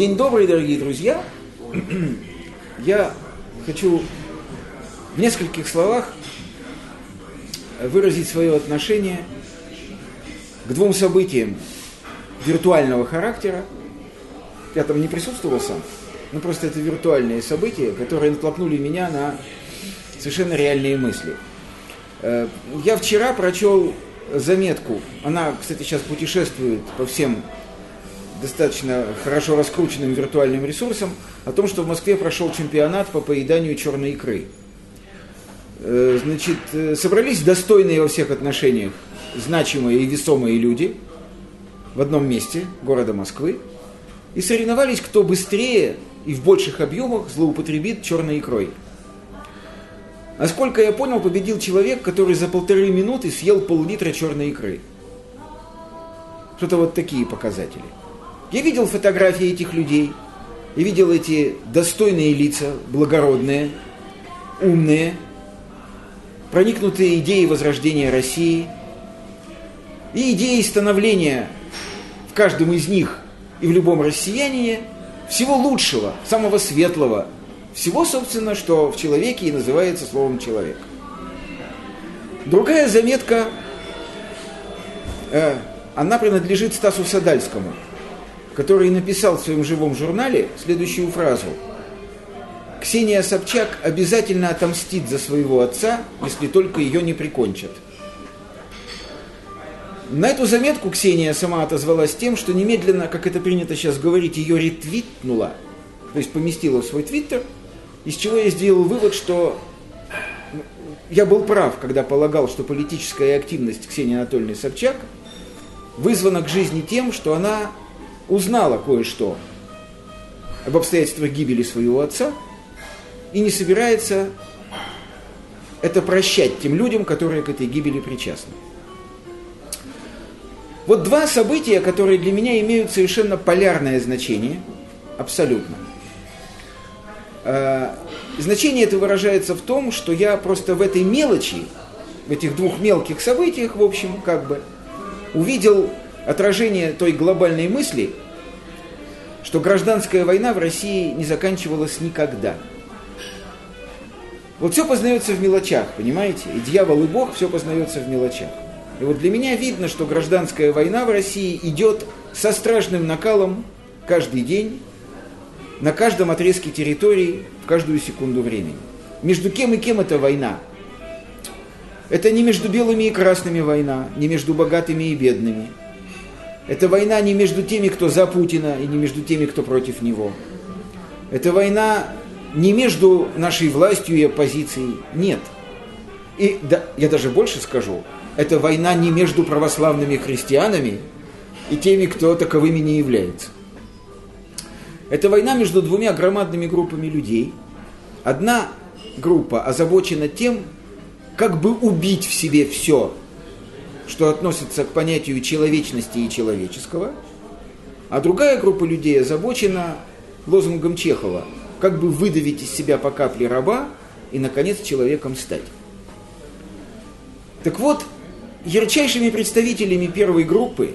День добрый, дорогие друзья. Я хочу в нескольких словах выразить свое отношение к двум событиям виртуального характера. Я там не присутствовал сам, но просто это виртуальные события, которые натолкнули меня на совершенно реальные мысли. Э, я вчера прочел заметку, она, кстати, сейчас путешествует по всем достаточно хорошо раскрученным виртуальным ресурсом о том, что в Москве прошел чемпионат по поеданию черной икры. Э, значит, э, собрались достойные во всех отношениях значимые и весомые люди в одном месте города Москвы и соревновались, кто быстрее и в больших объемах злоупотребит черной икрой. Насколько я понял, победил человек, который за полторы минуты съел пол-литра черной икры. Что-то вот такие показатели. Я видел фотографии этих людей, я видел эти достойные лица, благородные, умные, проникнутые идеей возрождения России и идеей становления в каждом из них и в любом россиянине всего лучшего, самого светлого, всего, собственно, что в человеке и называется словом человек. Другая заметка, э, она принадлежит Стасу Садальскому – который написал в своем живом журнале следующую фразу. Ксения Собчак обязательно отомстит за своего отца, если только ее не прикончат. На эту заметку Ксения сама отозвалась тем, что немедленно, как это принято сейчас говорить, ее ретвитнула, то есть поместила в свой твиттер, из чего я сделал вывод, что я был прав, когда полагал, что политическая активность Ксении Анатольевны Собчак вызвана к жизни тем, что она узнала кое-что об обстоятельствах гибели своего отца и не собирается это прощать тем людям, которые к этой гибели причастны. Вот два события, которые для меня имеют совершенно полярное значение, абсолютно. А, значение это выражается в том, что я просто в этой мелочи, в этих двух мелких событиях, в общем, как бы, увидел отражение той глобальной мысли, что гражданская война в России не заканчивалась никогда. Вот все познается в мелочах, понимаете? И дьявол, и Бог, все познается в мелочах. И вот для меня видно, что гражданская война в России идет со страшным накалом каждый день, на каждом отрезке территории, в каждую секунду времени. Между кем и кем эта война? Это не между белыми и красными война, не между богатыми и бедными – это война не между теми, кто за Путина, и не между теми, кто против него. Это война не между нашей властью и оппозицией. Нет. И да, я даже больше скажу. Это война не между православными христианами и теми, кто таковыми не является. Это война между двумя громадными группами людей. Одна группа озабочена тем, как бы убить в себе все, что относится к понятию человечности и человеческого, а другая группа людей озабочена лозунгом Чехова, как бы выдавить из себя по капле раба и, наконец, человеком стать. Так вот, ярчайшими представителями первой группы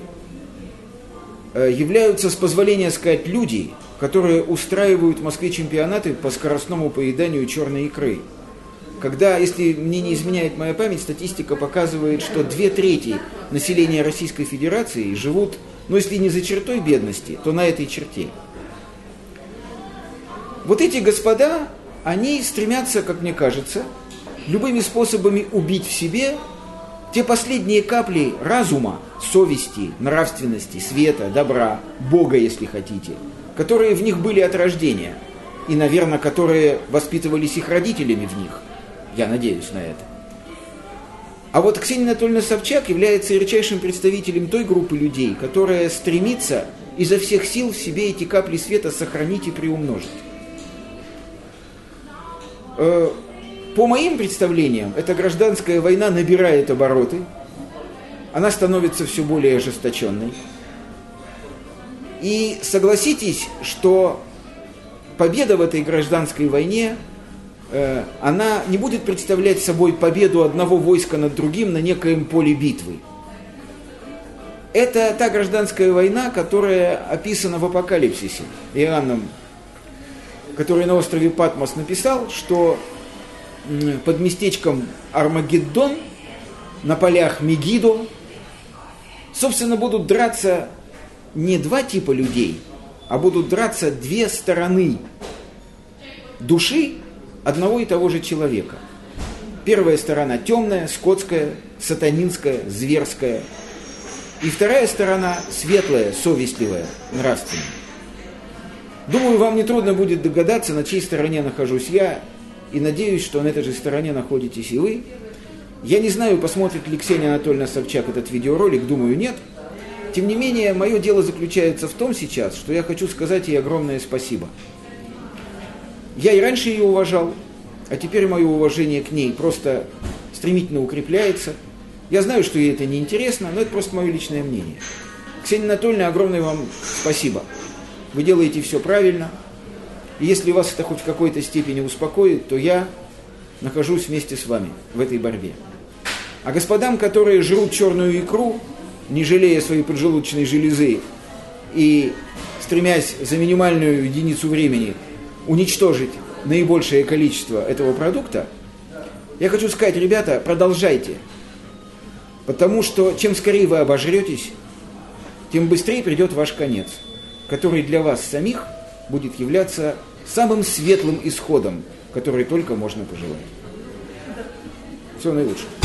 э, являются, с позволения сказать, люди, которые устраивают в Москве чемпионаты по скоростному поеданию черной икры – когда, если мне не изменяет моя память, статистика показывает, что две трети населения Российской Федерации живут, ну если не за чертой бедности, то на этой черте. Вот эти господа, они стремятся, как мне кажется, любыми способами убить в себе те последние капли разума, совести, нравственности, света, добра, Бога, если хотите, которые в них были от рождения, и, наверное, которые воспитывались их родителями в них – я надеюсь на это. А вот Ксения Анатольевна Собчак является ярчайшим представителем той группы людей, которая стремится изо всех сил в себе эти капли света сохранить и приумножить. Э, по моим представлениям, эта гражданская война набирает обороты, она становится все более ожесточенной. И согласитесь, что победа в этой гражданской войне, она не будет представлять собой победу одного войска над другим на некоем поле битвы. Это та гражданская война, которая описана в Апокалипсисе Иоанном, который на острове Патмос написал, что под местечком Армагеддон на полях Мегидо, собственно, будут драться не два типа людей, а будут драться две стороны души одного и того же человека. Первая сторона темная, скотская, сатанинская, зверская. И вторая сторона светлая, совестливая, нравственная. Думаю, вам нетрудно будет догадаться, на чьей стороне нахожусь я, и надеюсь, что на этой же стороне находитесь и вы. Я не знаю, посмотрит ли Ксения Анатольевна Собчак этот видеоролик, думаю, нет. Тем не менее, мое дело заключается в том сейчас, что я хочу сказать ей огромное спасибо. Я и раньше ее уважал, а теперь мое уважение к ней просто стремительно укрепляется. Я знаю, что ей это не интересно, но это просто мое личное мнение. Ксения Анатольевна, огромное вам спасибо. Вы делаете все правильно – и если вас это хоть в какой-то степени успокоит, то я нахожусь вместе с вами в этой борьбе. А господам, которые жрут черную икру, не жалея своей поджелудочной железы и стремясь за минимальную единицу времени уничтожить наибольшее количество этого продукта, я хочу сказать, ребята, продолжайте. Потому что чем скорее вы обожретесь, тем быстрее придет ваш конец, который для вас самих будет являться самым светлым исходом, который только можно пожелать. Всего наилучшего.